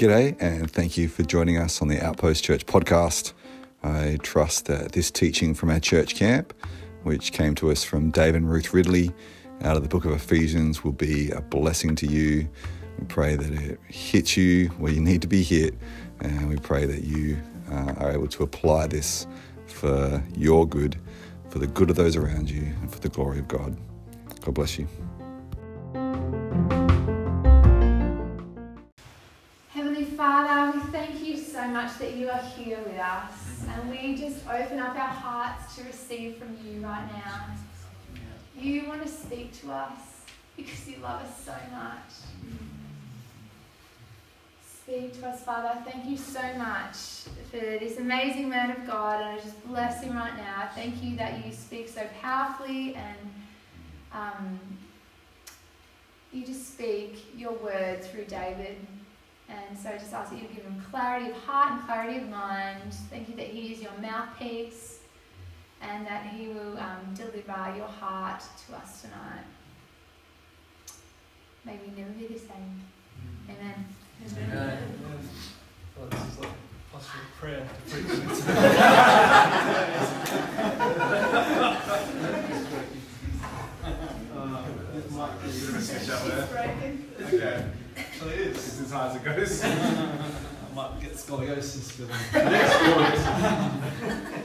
G'day, and thank you for joining us on the Outpost Church podcast. I trust that this teaching from our church camp, which came to us from Dave and Ruth Ridley out of the book of Ephesians, will be a blessing to you. We pray that it hits you where you need to be hit, and we pray that you uh, are able to apply this for your good, for the good of those around you, and for the glory of God. God bless you. Heavenly Father, we thank you so much that you are here with us. And we just open up our hearts to receive from you right now. You want to speak to us because you love us so much. Speak to us, Father. Thank you so much for this amazing man of God, and I just bless him right now. Thank you that you speak so powerfully and um, you just speak your word through David. And so I just ask that you give him clarity of heart and clarity of mind. Thank you that he is your mouthpiece and that he will um, deliver your heart to us tonight. May we never be the same. Amen. Amen. Well, this is like pastoral prayer to Uh, this might be- Okay. So it is. It's as high as it goes. I get scoliosis for the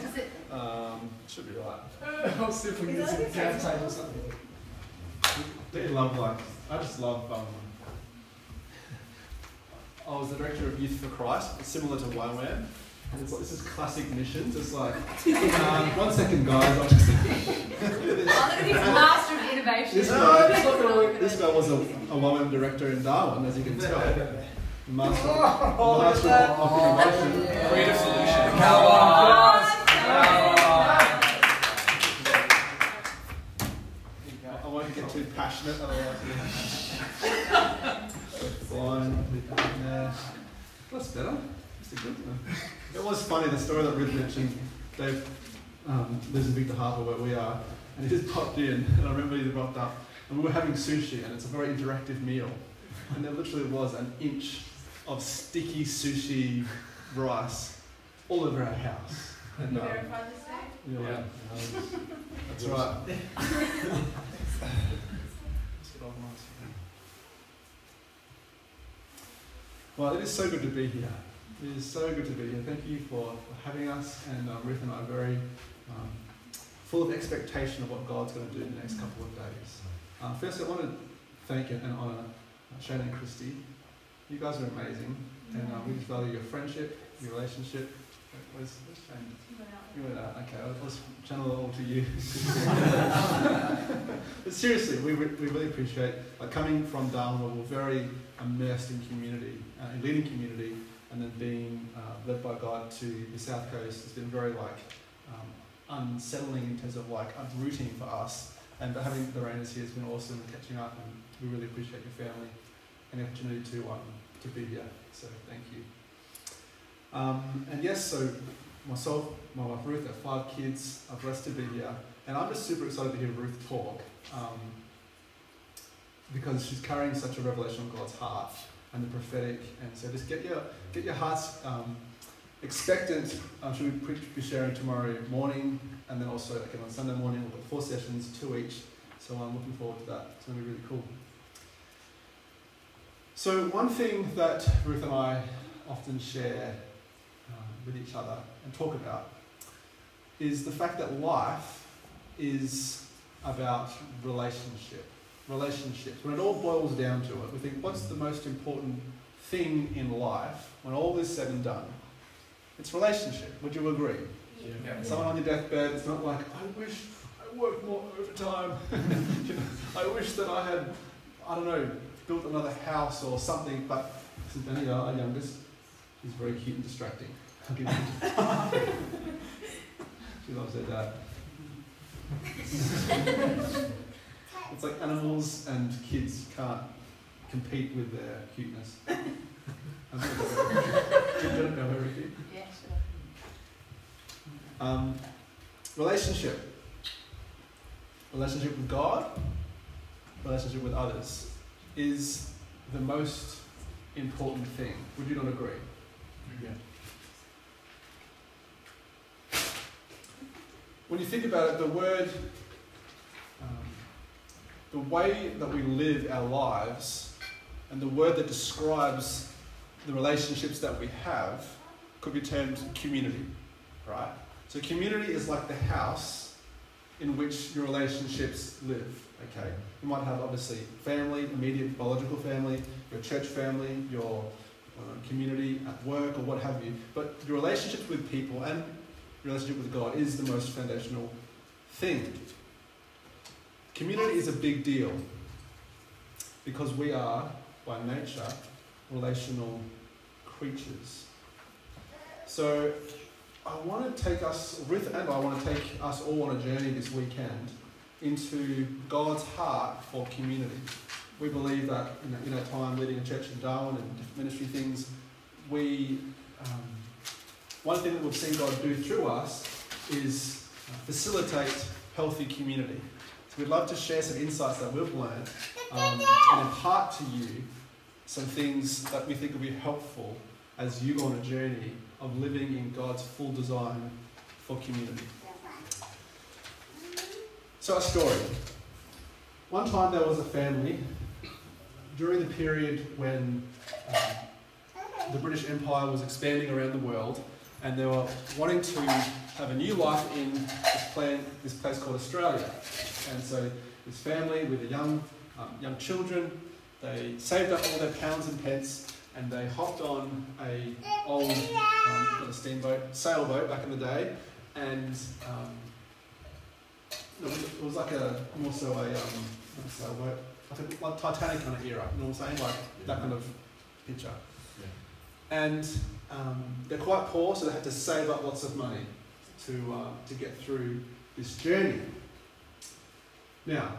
Does it, Um, should be right. I'll see if we can get some cat tape or something. Do you love like? I just love. Um, I was the director of Youth for Christ, similar to YWAM. And it's like, this is classic missions. It's like, um, one second, guys. I'll just. oh, he's master of innovation. This guy, this guy was a, a YWAM director in Darwin, as you can tell. Master, master of innovation. Creative solution. I won't get too passionate, otherwise. Fine. Yeah. That's better. That's a good one. It was funny, the story that Ruth mentioned. Dave um, lives in Victor Harbor where we are, and he just popped in, and I remember he popped up, and we were having sushi, and it's a very interactive meal. And there literally was an inch of sticky sushi rice all over our house. And, um, Verified this day? yeah, that's right. Let's get organised. Well, it is so good to be here. It is so good to be here. Thank you for, for having us, and um, Ruth and I are very um, full of expectation of what God's going to do in the next couple of days. Uh, first, I want to thank and honour Shane and Christy. You guys are amazing, and uh, we just value your friendship, your relationship. Where's, where's Shane? You went out. Okay, I'll just channel it all to you. but seriously, we, re- we really appreciate like coming from Darwin, where we're very immersed in community, uh, in leading community, and then being uh, led by God to the south coast. It's been very like um, unsettling in terms of like uprooting for us. And having the Rainers here has been awesome, and catching up, and we really appreciate your family the opportunity to um, to be here. So thank you. Um, and yes, so myself, my wife Ruth, our five kids are blessed to be here, and I'm just super excited to hear Ruth talk um, because she's carrying such a revelation of God's heart and the prophetic, and so just get your get your hearts um, expectant. Um, she'll be, pre- be sharing tomorrow morning, and then also again on Sunday morning. We've got four sessions, two each, so I'm looking forward to that. It's going to be really cool. So one thing that Ruth and I often share um, with each other and talk about is the fact that life is about relationship. Relationships. When it all boils down to it, we think, what's the most important thing in life when all is said and done? It's relationship. Would you agree? Yeah. Someone on your deathbed, it's not like, I wish I worked more overtime. You know, I wish that I had, I don't know, built another house or something. But is Benny, our youngest. She's very cute and distracting. I'll give you- she loves her dad. it's like animals and kids can't compete with their cuteness. Do you know everything? Yeah, sure. Um, relationship. Relationship with God, relationship with others is the most important thing. Would you not agree? Yeah. When you think about it, the word, um, the way that we live our lives, and the word that describes the relationships that we have could be termed community, right? So, community is like the house in which your relationships live, okay? You might have obviously family, immediate biological family, your church family, your uh, community at work, or what have you. But your relationships with people and your relationship with God is the most foundational thing. Community is a big deal because we are, by nature, relational creatures. So, I want to take us, Ruth and I want to take us all on a journey this weekend into God's heart for community. We believe that in, our time leading a church in Darwin and different ministry things, we um, one thing that we've seen God do through us is uh, facilitate healthy community. So we'd love to share some insights that we've learned um, and impart to you some things that we think will be helpful as you go on a journey of living in God's full design for community. So, a story. One time there was a family during the period when um, the British Empire was expanding around the world and they were wanting to have a new life in this, plan, this place called Australia. And so this family with the young, um, young children, they saved up all their pounds and pence and they hopped on a old um, steamboat, sailboat back in the day, and um, it, was, it, was, like a more so a, um, sailboat, like like Titanic kind of era. You know what I'm saying? Like that kind of picture. Yeah. And um, they're quite poor, so they had to save up lots of money to uh, to get through this journey. Now,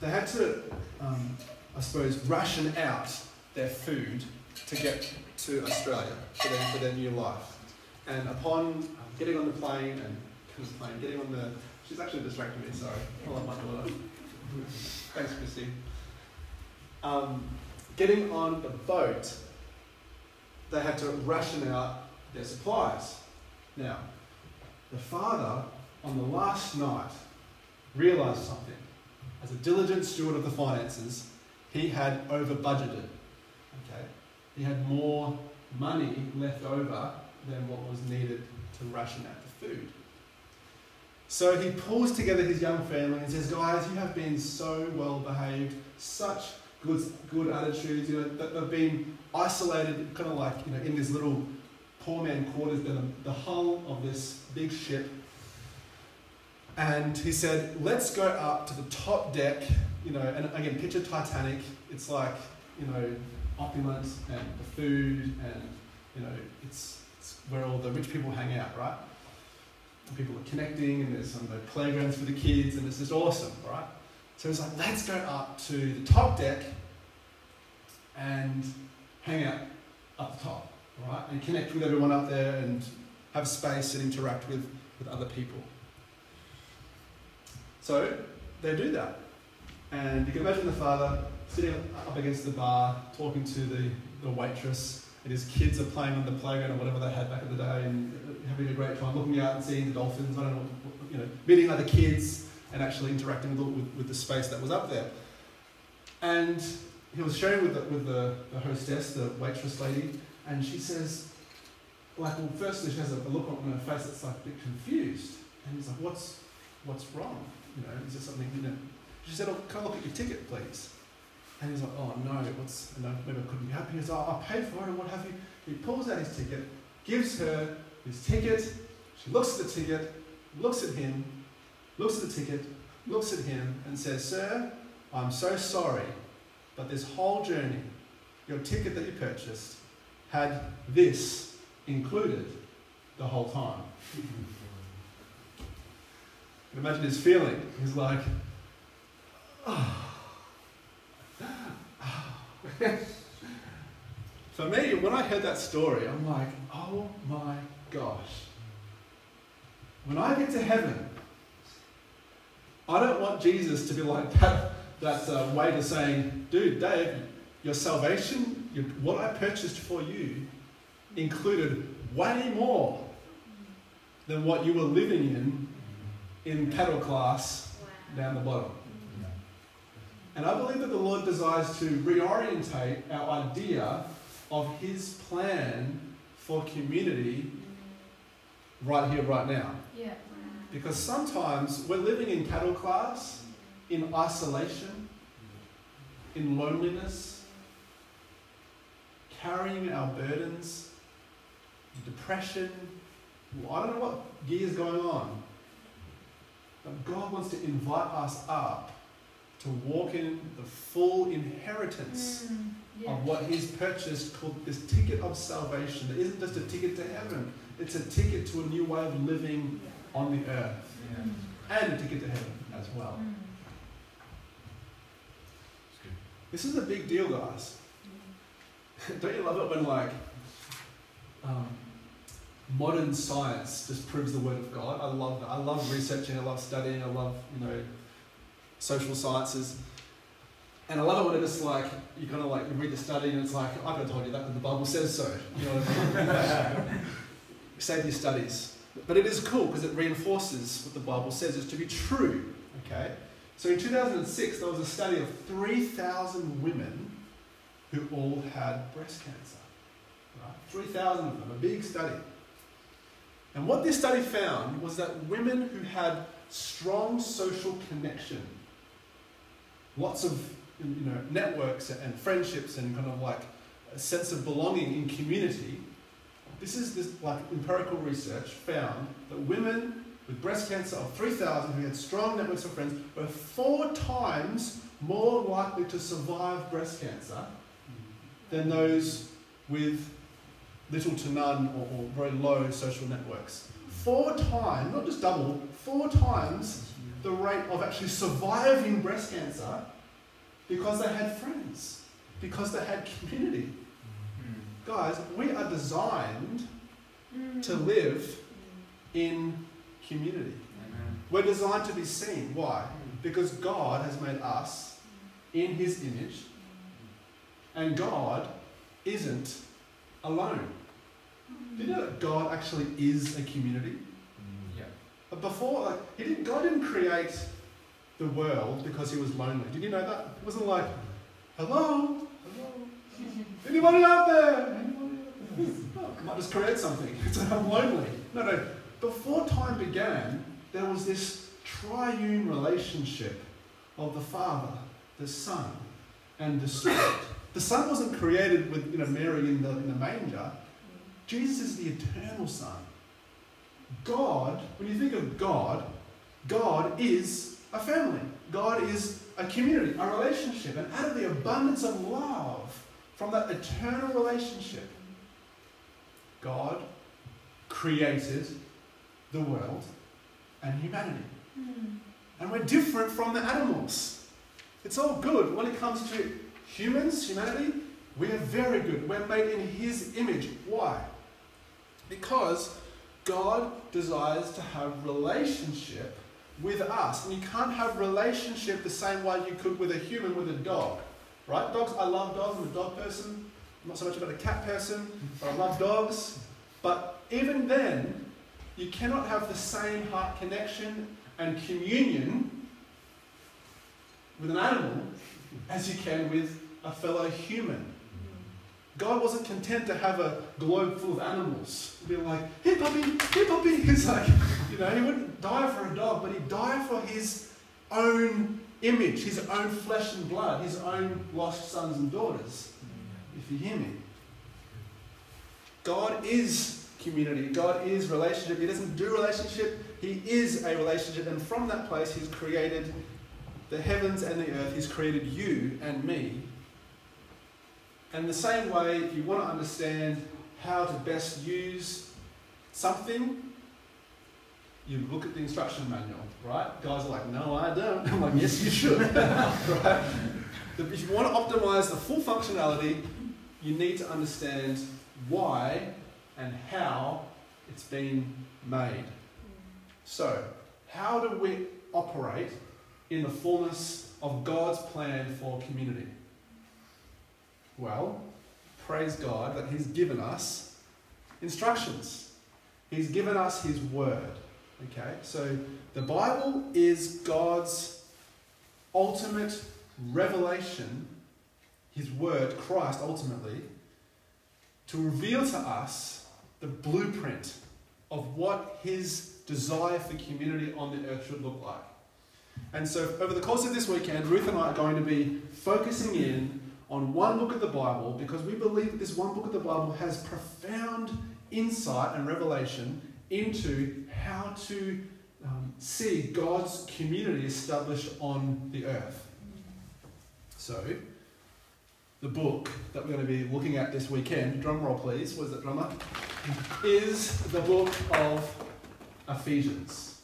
they had to, um, I suppose, ration out their food to get to Australia for their, for their new life. And upon getting on the plane and plane, getting on the, she's actually distracting me, sorry. I love my daughter. Thanks, Christy. Um, getting on the boat, they had to ration out their supplies. Now, the father, on the last night, realised something. As a diligent steward of the finances, he had over budgeted. Okay? He had more money left over than what was needed to ration out the food. So he pulls together his young family and says, Guys, you have been so well behaved, such good, good attitudes, you know, that they've been isolated, kind of like, you know, in this little poor man quarters, the, the hull of this big ship. And he said, Let's go up to the top deck, you know, and again, picture Titanic. It's like, you know, opulent and the food and you know it's, it's where all the rich people hang out, right? And people are connecting and there's some the playgrounds for the kids and it's just awesome, right? So it's like let's go up to the top deck and hang out up the top, right? And connect with everyone up there and have space and interact with, with other people. So they do that. And you can imagine the father sitting up against the bar, talking to the, the waitress, and his kids are playing on the playground or whatever they had back in the day, and having a great time, looking out and seeing the dolphins. I don't know, you know, meeting other kids and actually interacting with, with, with the space that was up there. And he was sharing with the, with the, the hostess, the waitress lady, and she says, like, well, firstly, she has a, a look on her face that's like a bit confused. And he's like, what's, what's wrong? You know, is there something, you know? She said, oh, can I look at your ticket, please? And he's like, oh no, what's, no, maybe I couldn't be happy. He's like, I paid for it and what have you. He pulls out his ticket, gives her his ticket. She looks at the ticket, looks at him, looks at the ticket, looks at him, and says, Sir, I'm so sorry, but this whole journey, your ticket that you purchased, had this included the whole time. imagine his feeling. He's like, oh. For me, when I heard that story, I'm like, oh my gosh. When I get to heaven, I don't want Jesus to be like that, that uh, way to saying, dude, Dave, your salvation, your, what I purchased for you, included way more than what you were living in in pedal class down the bottom. And I believe that the Lord desires to reorientate our idea of His plan for community right here, right now. Yeah. Because sometimes we're living in cattle class, in isolation, in loneliness, carrying our burdens, depression. I don't know what gear is going on. But God wants to invite us up to walk in the full inheritance Mm, yeah. of what He's purchased called this ticket of salvation. It isn't just a ticket to heaven, it's a ticket to a new way of living on the earth and a ticket to heaven as well. mm, This is a big deal, guys. Don't you love it when, like, um, modern science just proves the word of God? I love that. I love researching, I love studying, I love, you know, social sciences. And I love it when it just like, you kind of like, you read the study and it's like, I could have told you that because the Bible says so. You know what I mean? Save your studies. But it is cool because it reinforces what the Bible says is to be true. Okay? So in 2006, there was a study of 3,000 women who all had breast cancer. Right? 3,000 of them, a big study. And what this study found was that women who had strong social connection, lots of you know, networks and friendships and kind of like a sense of belonging in community, this is this like empirical research found that women with breast cancer of 3,000 who had strong networks of friends were four times more likely to survive breast cancer than those with little to none or, or very low social networks. Four times, not just double, four times the rate of actually surviving breast cancer because they had friends, because they had community. Guys, we are designed mm, to live in community. We're designed to be seen. Why? Mm. Because God has made us in His image, and God isn't alone. Mm. Did you know that God actually is a community? Mm, but before, like, he didn't, God didn't create the world because he was lonely. Did you know that? It wasn't like, hello, hello, anybody out there? I might just create something. It's I'm lonely. No, no. Before time began, there was this triune relationship of the Father, the Son, and the Spirit. The Son wasn't created with you know, Mary in the, in the manger. Jesus is the eternal Son. God, when you think of God, God is a family. God is a community, a relationship. And out of the abundance of love from that eternal relationship, God created the world and humanity. mm, And we're different from the animals. It's all good. When it comes to humans, humanity, we are very good. We're made in His image. Why? Because God desires to have relationship with us. And you can't have relationship the same way you could with a human, with a dog. Right? Dogs, I love dogs. I'm a dog person. I'm not so much about a cat person, but I love dogs. But even then, you cannot have the same heart connection and communion with an animal as you can with a fellow human. God wasn't content to have a globe full of animals. Be like, hey puppy, hey puppy. He's like, you know, he wouldn't die for a dog, but he'd die for his own image, his own flesh and blood, his own lost sons and daughters. If you hear me. God is community. God is relationship. He doesn't do relationship. He is a relationship. And from that place, He's created the heavens and the earth. He's created you and me. And the same way, if you want to understand how to best use something, you look at the instruction manual, right? Guys are like, no, I don't. I'm like, yes, you should. right? If you want to optimize the full functionality, you need to understand why and how it's been made. So, how do we operate in the fullness of God's plan for community? Well, praise God that He's given us instructions. He's given us His Word. Okay, so the Bible is God's ultimate revelation, His Word, Christ ultimately, to reveal to us the blueprint of what His desire for community on the earth should look like. And so, over the course of this weekend, Ruth and I are going to be focusing in on one book of the Bible because we believe that this one book of the Bible has profound insight and revelation into how to um, see God's community established on the earth. So, the book that we're going to be looking at this weekend, drum roll please, was it drummer? Is the book of Ephesians.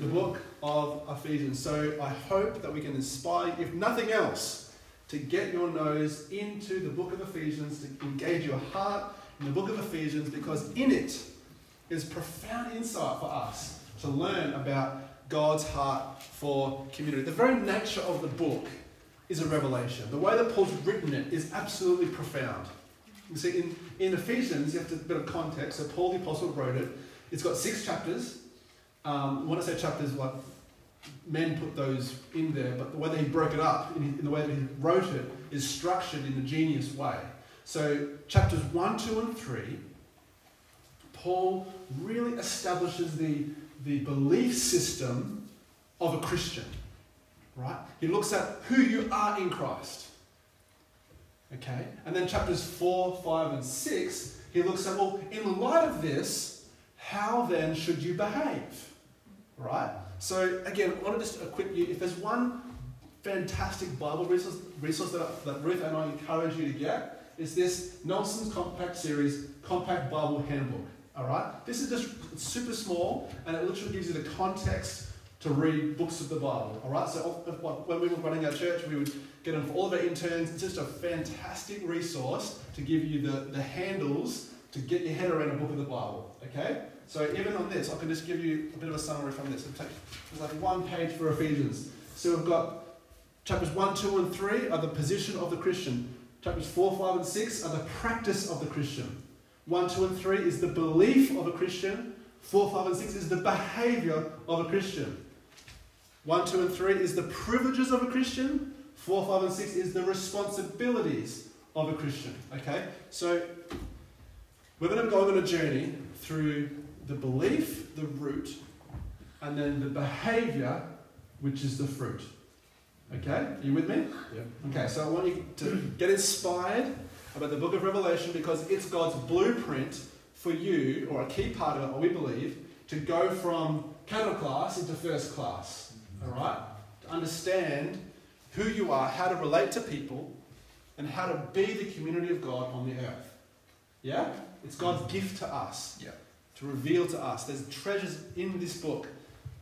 The book of Ephesians. So I hope that we can inspire, if nothing else, to get your nose into the book of Ephesians, to engage your heart in the book of Ephesians, because in it is profound insight for us to learn about God's heart for community. The very nature of the book is a revelation. The way that Paul's written it is absolutely profound. You see, in, in Ephesians, you have to a bit of context. So Paul the Apostle wrote it. It's got six chapters. Um, when I say chapters, like men put those in there, but the way that he broke it up, in, in the way that he wrote it, is structured in a genius way. So chapters one, two, and three, Paul really establishes the, the belief system of a Christian. Right? He looks at who you are in Christ. Okay? And then chapters 4, 5, and 6, he looks at, well, in light of this, how then should you behave? Right? So, again, I want to just equip you. If there's one fantastic Bible resource, resource that, that Ruth and I encourage you to get, is this Nelson's Compact Series Compact Bible Handbook. All right? This is just super small, and it literally gives you the context to read books of the Bible. All right, so when we were running our church, we would get them for all of our interns. It's just a fantastic resource to give you the, the handles to get your head around a book of the Bible. Okay, so even on this, I can just give you a bit of a summary from this. It's like one page for Ephesians. So we've got chapters 1, 2, and 3 are the position of the Christian. Chapters 4, 5, and 6 are the practice of the Christian. 1, 2, and 3 is the belief of a Christian. 4, 5, and 6 is the behavior of a Christian. 1, 2, and 3 is the privileges of a Christian. 4, 5, and 6 is the responsibilities of a Christian. Okay? So we're going to go on a journey through the belief, the root, and then the behavior, which is the fruit. Okay? Are you with me? Yeah. Okay, so I want you to get inspired about the book of Revelation because it's God's blueprint for you, or a key part of it, or we believe, to go from cattle class into first class all right? To understand who you are, how to relate to people, and how to be the community of God on the earth. Yeah? It's God's gift to us. Yeah. To reveal to us. There's treasures in this book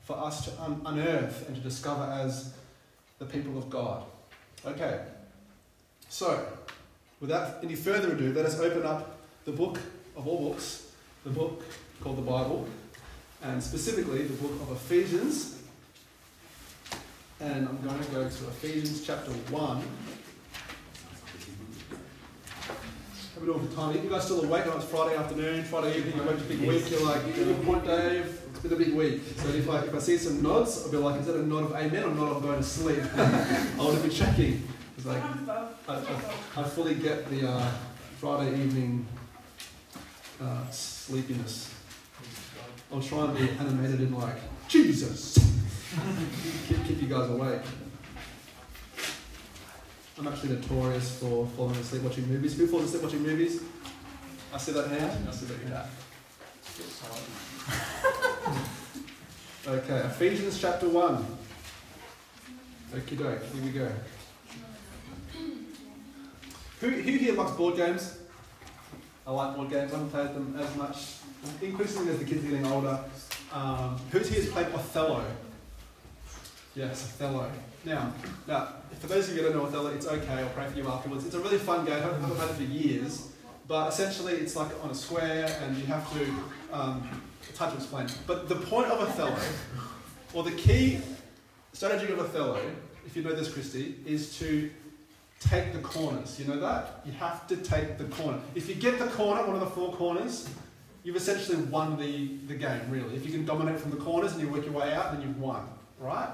for us to un- unearth and to discover as the people of God. Okay. So, without any further ado, let us open up the book of all books, the book called the Bible, and specifically the book of Ephesians, and I'm going to go to Ephesians chapter 1. How we doing for time? You guys still awake? It's Friday afternoon, Friday evening, I went to a big week. You're like, good point, Dave. It's been a big week. So if I, if I see some nods, I'll be like, is that a nod of amen or not? I'm going to sleep? I want to be checking. It's like, I, I, fully get the uh, Friday evening uh, sleepiness. I'll try and be animated in like, Jesus! keep, keep you guys awake. I'm actually notorious for falling asleep watching movies. Who falls asleep watching movies? I see that hand. I see that hand. Okay, Ephesians chapter 1. Okie doke, here we go. Who, who here likes board games? I like board games. I haven't played them as much. Increasingly as the kids are getting older. Um, who's here has played Othello? Yes, Othello. Now, now, for those of you who don't know Othello, it's okay. I'll pray for you afterwards. It's a really fun game. I haven't played it for years, but essentially it's like on a square, and you have to. Um, it's hard to explain. But the point of Othello, or the key strategy of Othello, if you know this, Christy, is to take the corners. You know that? You have to take the corner. If you get the corner, one of the four corners, you've essentially won the, the game, really. If you can dominate from the corners and you work your way out, then you've won, right?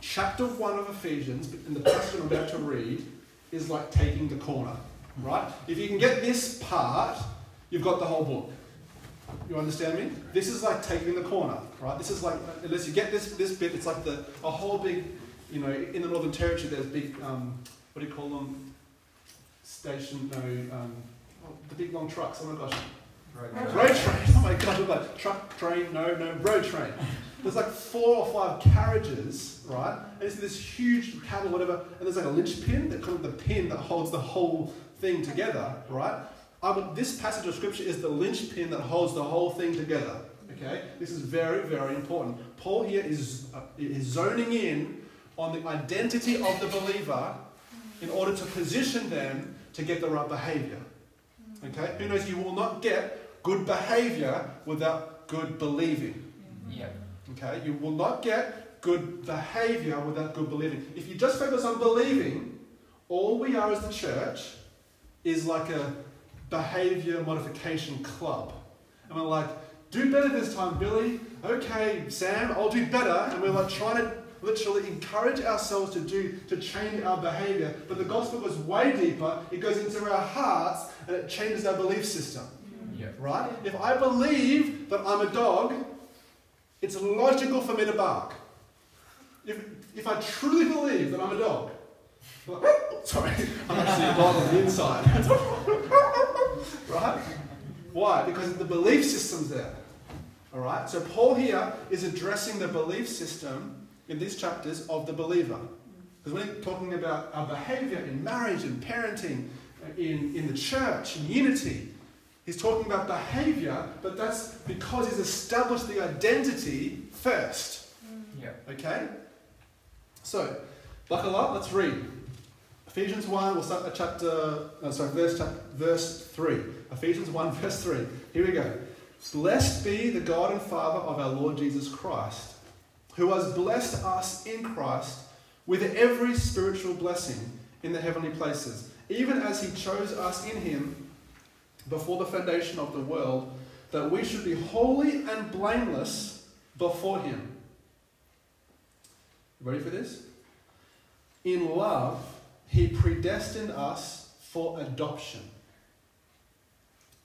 Chapter 1 of Ephesians, in the passage I'm about to read, is like taking the corner, right? If you can get this part, you've got the whole book. You understand me? This is like taking the corner, right? This is like, unless you get this, this bit, it's like the, a whole big, you know, in the Northern Territory, there's big, um, what do you call them? Station, no, um, oh, the big long trucks, oh my gosh. Road Road train, oh my god, I'm like, truck, train, no, no, road train. There's like four or five carriages, right? And it's this huge cable, whatever, and there's like a linchpin, that kind of the pin that holds the whole thing together, right? Um, this passage of scripture is the linchpin that holds the whole thing together. Okay, this is very, very important. Paul here is, uh, is zoning in on the identity of the believer in order to position them to get the right behavior. Okay, who knows? You will not get good behavior without good believing. Yeah. Okay, you will not get good behavior without good believing. If you just focus on believing, all we are as the church is like a behavior modification club. And we're like, do better this time, Billy. Okay, Sam, I'll do better. And we're like trying to literally encourage ourselves to do to change our behavior. But the gospel goes way deeper. It goes into our hearts and it changes our belief system. Yeah. Right? If I believe that I'm a dog, it's logical for me to bark. If, if I truly believe that I'm a dog, like, sorry, I'm actually a dog on the inside. right? Why? Because the belief system's there. All right? So Paul here is addressing the belief system in these chapters of the believer. Because when he's talking about our behavior in marriage and parenting, uh, in, in the church, in unity, he's talking about behavior, but that's because he's established the identity first. Mm. Yeah. Okay? So, buckle up, let's read. Ephesians 1, we'll start at chapter, no, sorry, verse, verse 3. Ephesians 1, verse 3. Here we go. Blessed be the God and Father of our Lord Jesus Christ, who has blessed us in Christ with every spiritual blessing in the heavenly places, even as he chose us in him before the foundation of the world, that we should be holy and blameless before him. Ready for this? In love, he predestined us for adoption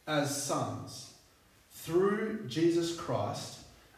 as sons through Jesus Christ,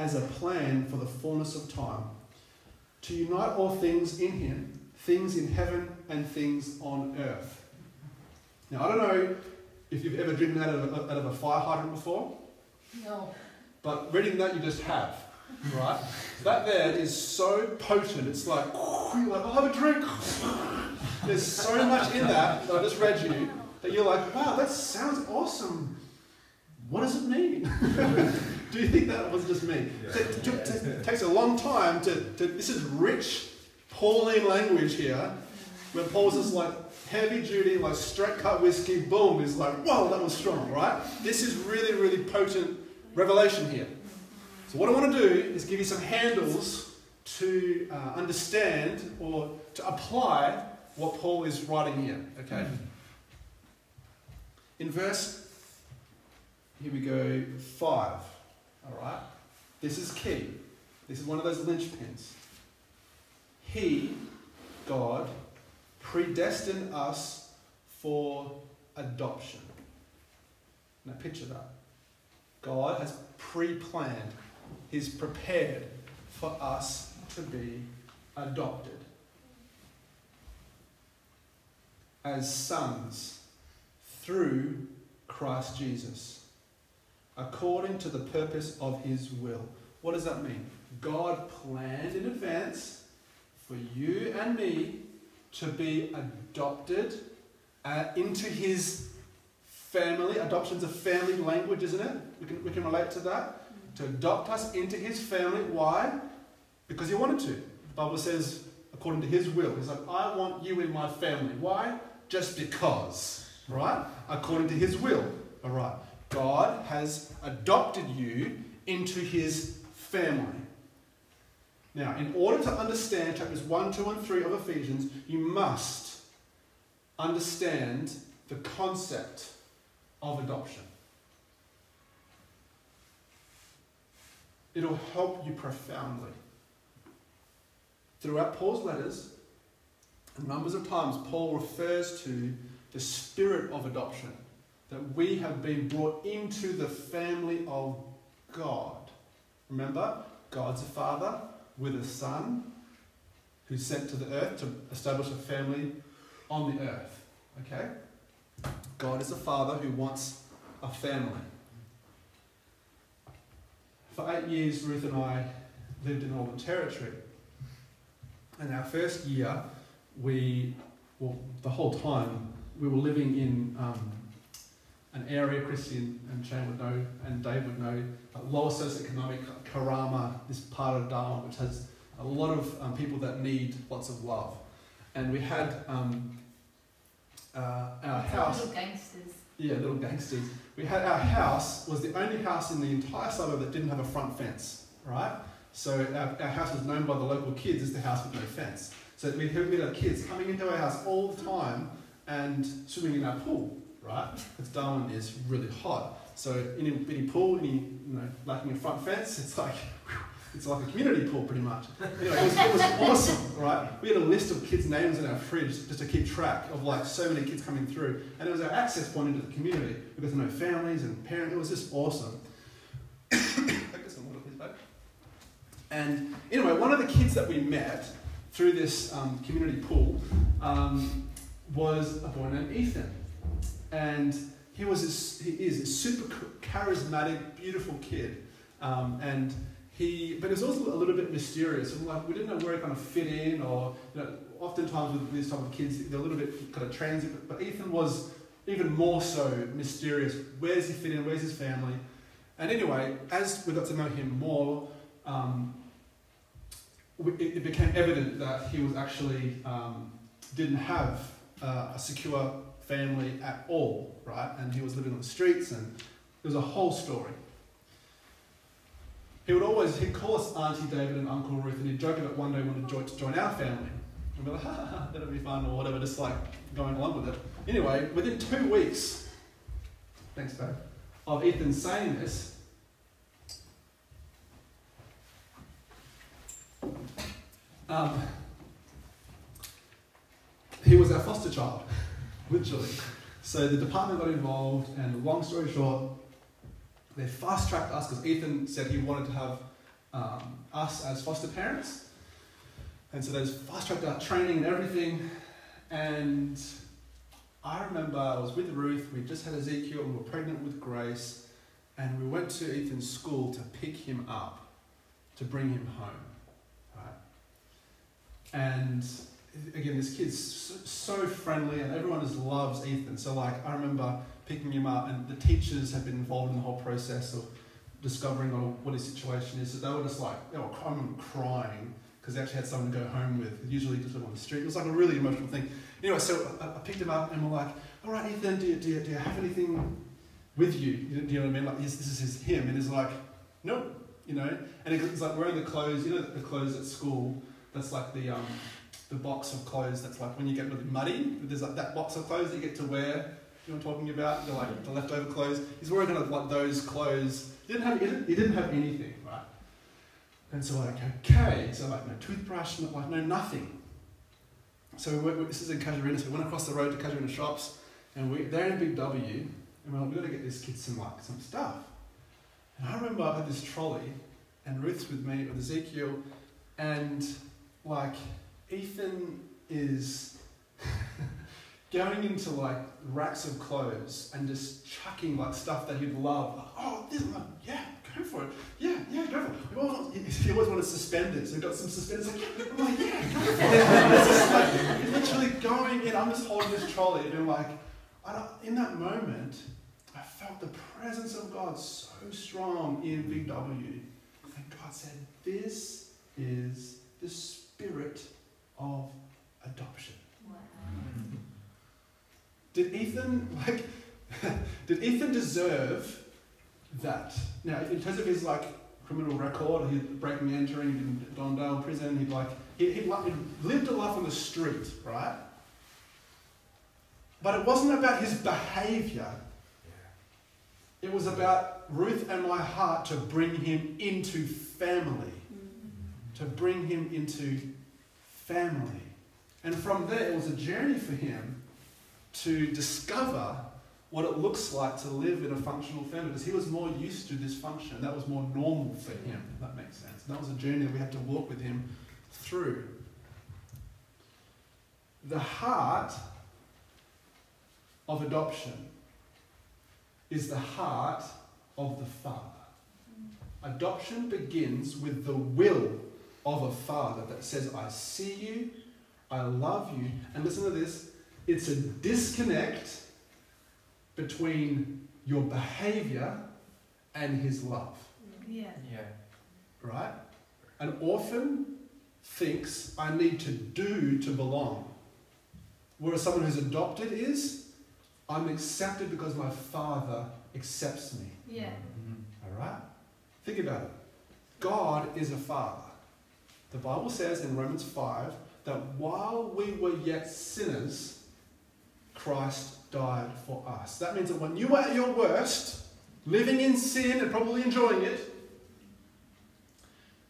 as a plan for the fullness of time, to unite all things in him, things in heaven and things on earth. Now, I don't know if you've ever driven out of a, out of a fire hydrant before, No. but reading that you just have, right? that there is so potent. It's like, you're like, I'll have a drink. There's so much in that that I just read you that you're like, wow, that sounds awesome. What does it mean? Do you think that was just me? Yeah. It, took- t- takes a long time to, to. This is rich Pauline language here, where Paul's just like heavy duty, like straight cut whiskey, boom, is like, whoa, that was strong, right? This is really, really potent revelation here. So, what I want to do is give you some handles to uh, understand or to apply what Paul is writing here, okay? In verse, here we go, 5, all right? This is key. This is one of those linchpins. He, God, predestined us for adoption. Now, picture that. God has pre planned, He's prepared for us to be adopted as sons through Christ Jesus, according to the purpose of His will. What does that mean? God planned in advance for you and me to be adopted uh, into his family. Adoption's a family language, isn't it? We can, we can relate to that. To adopt us into his family. Why? Because he wanted to. The Bible says, according to his will, he's like, I want you in my family. Why? Just because. Right? According to his will. All right. God has adopted you into his family. Now, in order to understand chapters 1, 2, and 3 of Ephesians, you must understand the concept of adoption. It'll help you profoundly. Throughout Paul's letters, numbers of times, Paul refers to the spirit of adoption, that we have been brought into the family of God. Remember, God's a father with a son who's sent to the earth to establish a family on the earth. Okay? God is a father who wants a family. For eight years, Ruth and I lived in Northern Territory. And our first year, we, well, the whole time, we were living in um, an area Christy and Shane would know, and Dave would know, uh, lower socioeconomic Karama, this part of Darwin, which has a lot of um, people that need lots of love. And we had um, uh, our house. Little gangsters. Yeah, little gangsters. We had our house was the only house in the entire suburb that didn't have a front fence, right? So our, our house was known by the local kids as the house with no fence. So we'd have kids coming into our house all the time and swimming in our pool, right? Because Darwin is really hot. So in a bitty pool, any you know, lacking a front fence, it's like it's like a community pool pretty much. Anyway, it was, it was awesome, right? We had a list of kids' names in our fridge just to keep track of like so many kids coming through, and it was our access point into the community because there were no families and parents. It was just awesome. And anyway, one of the kids that we met through this um, community pool um, was a boy named Ethan, and he was a, he is a super charismatic, beautiful kid, um, and he, but was also a little bit mysterious. And like we didn't know where he kind of fit in, or you know, oftentimes with these type of kids, they're a little bit kind of transit. But Ethan was even more so mysterious. Where does he fit in? Where's his family? And anyway, as we got to know him more, um, it, it, became evident that he was actually um, didn't have uh, a secure family at all, right? And he was living on the streets, and it was a whole story he would always, he'd call us Auntie David and Uncle Ruth, and he'd joke about one day wanted to join, our family. And we're like, ha, ha, ha, that'll be fun, or whatever, just like going along with it. Anyway, within two weeks, thanks, Dave, of Ethan saying this, um, he was our foster child, literally. So the department got involved, and long story short, they fast tracked us because Ethan said he wanted to have um, us as foster parents. And so they fast tracked our training and everything. And I remember I was with Ruth, we just had Ezekiel, and we were pregnant with Grace. And we went to Ethan's school to pick him up, to bring him home. Right? And again, this kid's so, friendly, and everyone just loves Ethan. So, like, I remember picking him up, and the teachers had been involved in the whole process of discovering what his situation is. So they were just like, they were crying, because they actually had someone to go home with. Usually just live on the street. It was like a really emotional thing. Anyway, so I, picked him up and we're like, all right, Ethan, do you, do you, do you have anything with you? Do you know what I mean? Like, this, this is him. And he's like, nope, you know. And he's like wearing the clothes, you know, the clothes at school. That's like the um, the box of clothes. That's like when you get really muddy. There's like that box of clothes that you get to wear you know what I'm talking about? The like the leftover clothes. He's wearing kind of like those clothes. He didn't have he didn't, he didn't have anything, right? And so like okay, so like no toothbrush, no, like no nothing. So we went, this is in Casuarina, so we went across the road to Casuarina shops, and we they're in Big W, and we're like, we got to get this kid some like some stuff. And I remember I had this trolley, and Ruth's with me with Ezekiel, and like Ethan is going into like racks of clothes and just chucking like stuff that he'd love. Like, oh, this one, yeah, go for it. Yeah, yeah, go for it. Well, he always wanted suspenders. He got some suspenders. Like, yeah. I'm like, yeah, go for it. Just like, literally going in. I'm just holding this trolley and I'm like, in that moment, I felt the presence of God so strong in Big W. And God said, This is the spirit of adoption. Did Ethan like did Ethan deserve that? Now, in terms of his like criminal record, he'd breaking and entering in Dondale prison, he'd like he, he'd, like, he'd lived a life on the street, right? But it wasn't about his behavior. It was about Ruth and my heart to bring him into family. Mm. To bring him into family. And from there, it was a journey for him to discover what it looks like to live in a functional family because he was more used to this function. That was more normal for him, if that makes sense. That was a journey that we had to walk with him through. The heart of adoption is the heart of the Father. Adoption begins with the will of a father that says, I see you, I love you. And listen to this it's a disconnect between your behavior and his love. Yeah. Yeah. Right? An orphan thinks I need to do to belong. Whereas someone who's adopted is, I'm accepted because my father accepts me. Yeah. Mm-hmm. All right? Think about it. God is a father. The Bible says in Romans 5 that while we were yet sinners, Christ died for us. That means that when you were at your worst, living in sin and probably enjoying it,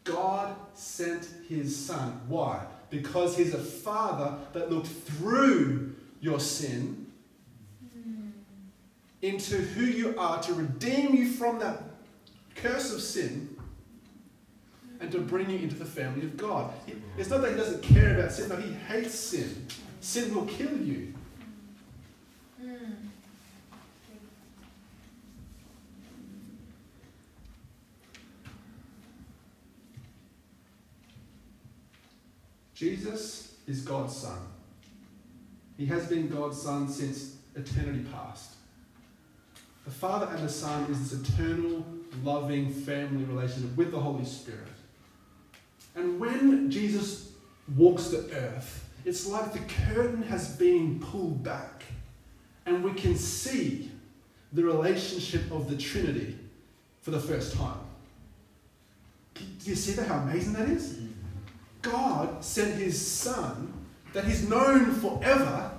God sent his son. Why? Because he's a father that looked through your sin into who you are to redeem you from that curse of sin and to bring you into the family of God. It's not that he doesn't care about sin, no, he hates sin. Sin will kill you. Jesus is God's son. He has been God's son since eternity past. The Father and the Son is this eternal, loving family relationship with the Holy Spirit. And when Jesus walks the earth, it's like the curtain has been pulled back, and we can see the relationship of the Trinity for the first time. Do you see that, how amazing that is? God sent his son that he's known forever,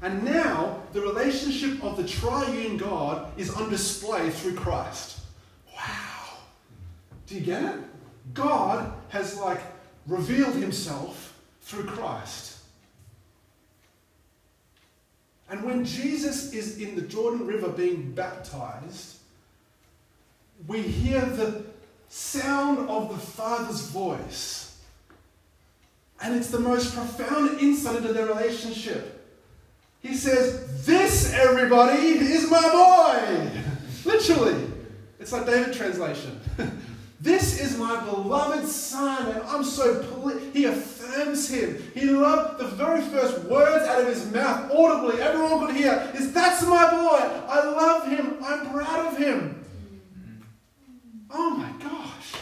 and now the relationship of the triune God is on display through Christ. Wow. Do you get it? God has like revealed himself through Christ. And when Jesus is in the Jordan River being baptized, we hear the sound of the Father's voice. And it's the most profound insight into their relationship. He says, This, everybody, is my boy. Literally. It's like David translation. this is my beloved son, and I'm so pleased. He affirms him. He loved the very first words out of his mouth, audibly, everyone could hear, is That's my boy. I love him. I'm proud of him. Oh my gosh.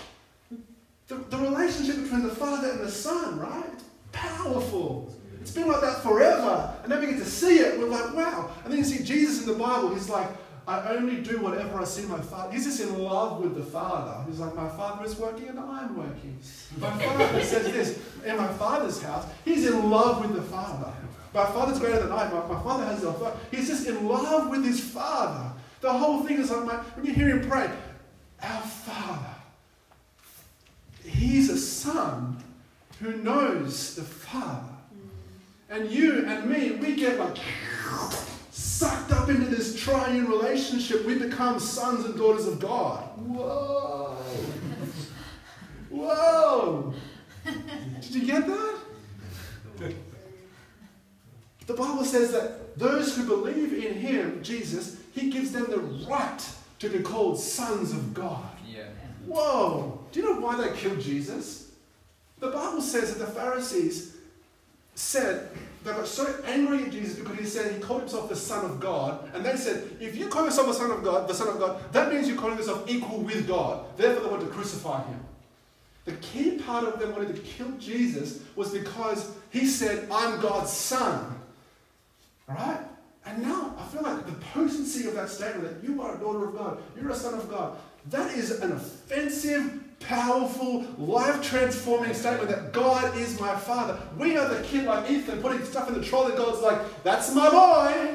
The, the relationship between the Father and the Son, right? Powerful. It's been like that forever. And then we get to see it. We're like, wow. And then you see Jesus in the Bible. He's like, I only do whatever I see my Father. He's just in love with the Father. He's like, my Father is working and I'm working. My Father says this in my Father's house. He's in love with the Father. My Father's greater than I. My, my Father has the authority. He's just in love with his Father. The whole thing is like, my, when you hear him pray, our Father. He's a son who knows the Father. Mm. And you and me, we get like sucked up into this triune relationship. We become sons and daughters of God. Whoa. Whoa. Did you get that? The Bible says that those who believe in Him, Jesus, He gives them the right to be called sons of God. Yeah. Whoa! Do you know why they killed Jesus? The Bible says that the Pharisees said they got so angry at Jesus because he said he called himself the Son of God, and they said, if you call yourself the Son of God, the Son of God, that means you're calling yourself equal with God. Therefore, they want to crucify him. The key part of them wanting to kill Jesus was because he said, I'm God's son. Right? And now I feel like the potency of that statement that you are a daughter of God, you're a son of God, that is an offensive, powerful, life transforming statement that God is my father. We are the kid like Ethan putting stuff in the trolley. God's like, that's my boy.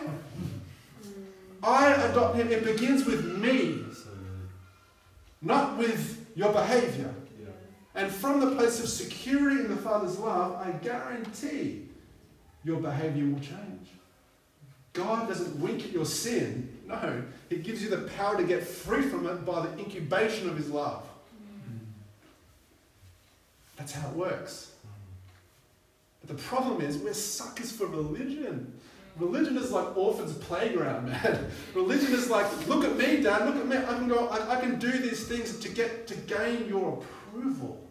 I adopt him. It begins with me, not with your behavior. And from the place of security in the Father's love, I guarantee your behavior will change. God doesn't wink at your sin. No, He gives you the power to get free from it by the incubation of His love. That's how it works. But the problem is, we're suckers for religion. Religion is like orphans' playground, man. Religion is like, look at me, Dad. Look at me. I can go. I, I can do these things to get to gain your approval.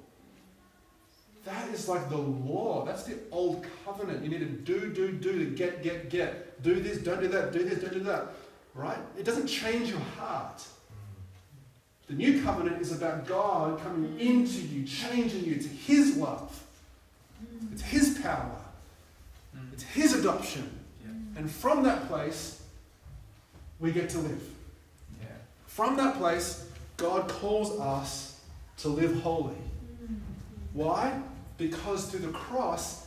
That is like the law. That's the old covenant. You need to do, do, do to get, get, get. Do this, don't do that, do this, don't do that. Right? It doesn't change your heart. The new covenant is about God coming into you, changing you to His love. It's His power. It's His adoption. And from that place, we get to live. From that place, God calls us to live holy. Why? Because through the cross,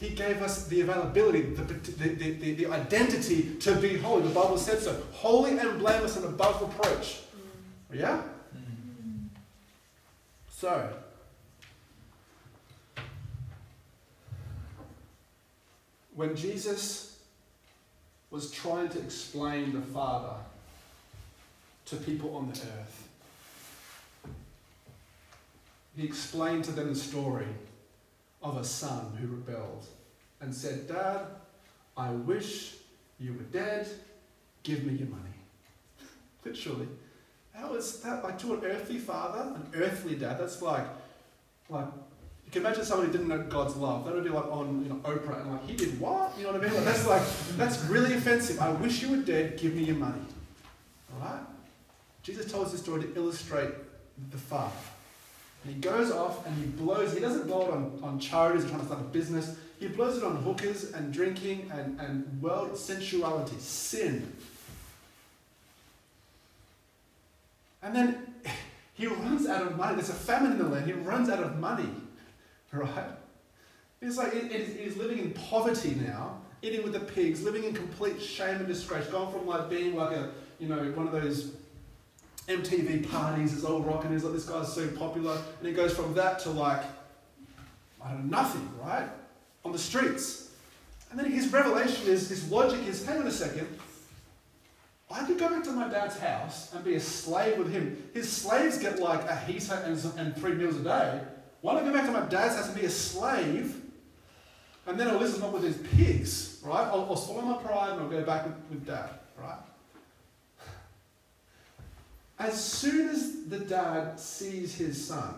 He gave us the availability, the, the, the, the, identity to be holy. The Bible said so. Holy and blameless and above reproach. Yeah? So, when Jesus was trying to explain the Father to people on the earth, he explained to them the story of a son who rebelled and said, Dad, I wish you were dead. Give me your money. Literally. How is that like to an earthly father, an earthly dad? That's like, like you can imagine somebody who didn't know God's love. That would be like on you know Oprah and like he did what? You know what I mean? Like, that's like that's really offensive. I wish you were dead. Give me your money. All right. Jesus tells this story to illustrate the father. And he goes off and he blows, he doesn't blow it on, on charities or trying to start a business. He blows it on hookers and drinking and, and world sensuality, sin. And then he runs out of money. There's a famine in the land. He runs out of money. Right? It's like it, it, he's living in poverty now, eating with the pigs, living in complete shame and disgrace, going from like being like a, you know, one of those MTV parties, this old rock, and he's like, this guy's so popular. And he goes from that to like, I don't know, nothing, right? On the streets. And then his revelation is, his logic is, hang on a second, I could go back to my dad's house and be a slave with him. His slaves get like a heater and, and three meals a day. Why don't I go back to my dad's house and be a slave? And then I'll listen up with his pigs, right? I'll, I'll swallow my pride and I'll go back with, with dad, right? As soon as the dad sees his son,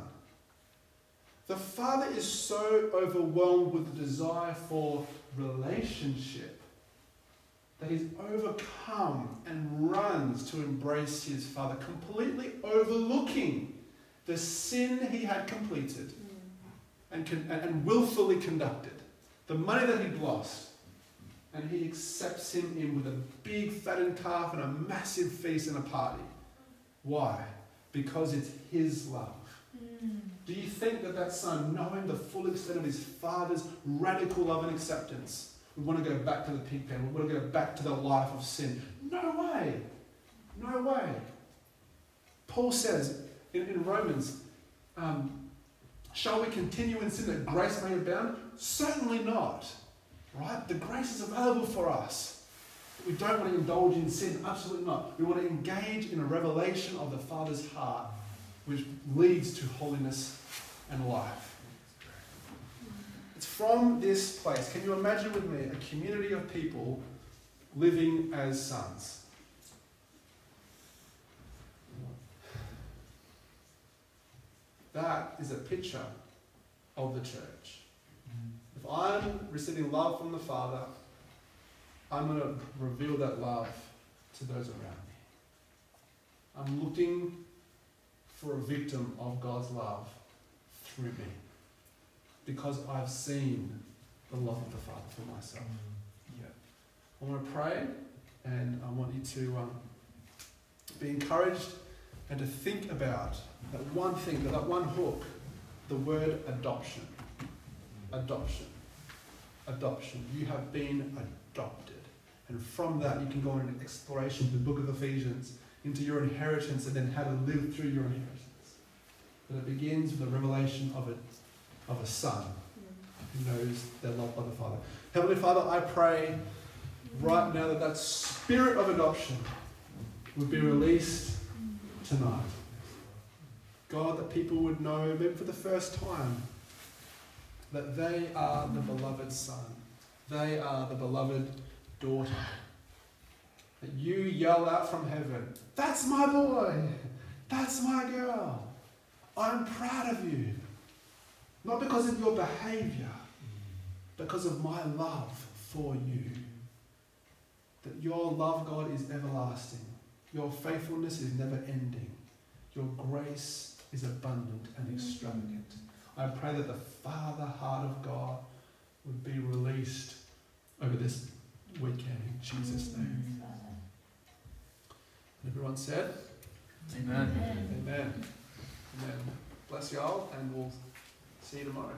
the father is so overwhelmed with the desire for relationship that he's overcome and runs to embrace his father, completely overlooking the sin he had completed and, and, and willfully conducted, the money that he'd lost. And he accepts him in with a big fattened calf and a massive feast and a party. Why? Because it's his love. Mm. Do you think that that son, knowing the full extent of his father's radical love and acceptance, would want to go back to the pig pen, would want to go back to the life of sin? No way. No way. Paul says in, in Romans, um, shall we continue in sin that grace may abound? Certainly not. Right? The grace is available for us. We don't want to indulge in sin, absolutely not. We want to engage in a revelation of the Father's heart, which leads to holiness and life. From this place. Can you imagine with me a community of people living as sons? that is a picture of the church. Mm-hmm. If I'm receiving love from the Father, I'm going to reveal that love to those around me. I'm looking for a victim of God's love through me because I've seen the love of the Father for myself. Yeah. I want to pray and I want you to um, be encouraged and to think about that one thing, that one hook, the word adoption. Adoption. Adoption. You have been adopted. And from that, you can go on an exploration of the book of Ephesians into your inheritance and then how to live through your inheritance. But it begins with the revelation of a, of a son mm. who knows they're loved by the Father. Heavenly Father, I pray right now that that spirit of adoption would be released tonight. God, that people would know, maybe for the first time, that they are the beloved son. They are the beloved daughter. That you yell out from heaven, That's my boy! That's my girl! I'm proud of you. Not because of your behavior, because of my love for you. That your love, God, is everlasting. Your faithfulness is never ending. Your grace is abundant and extravagant. I pray that the Father heart of God would be released over this weekend in Jesus' name. And everyone said, Amen. Amen. Amen. Bless you all, and we'll see you tomorrow.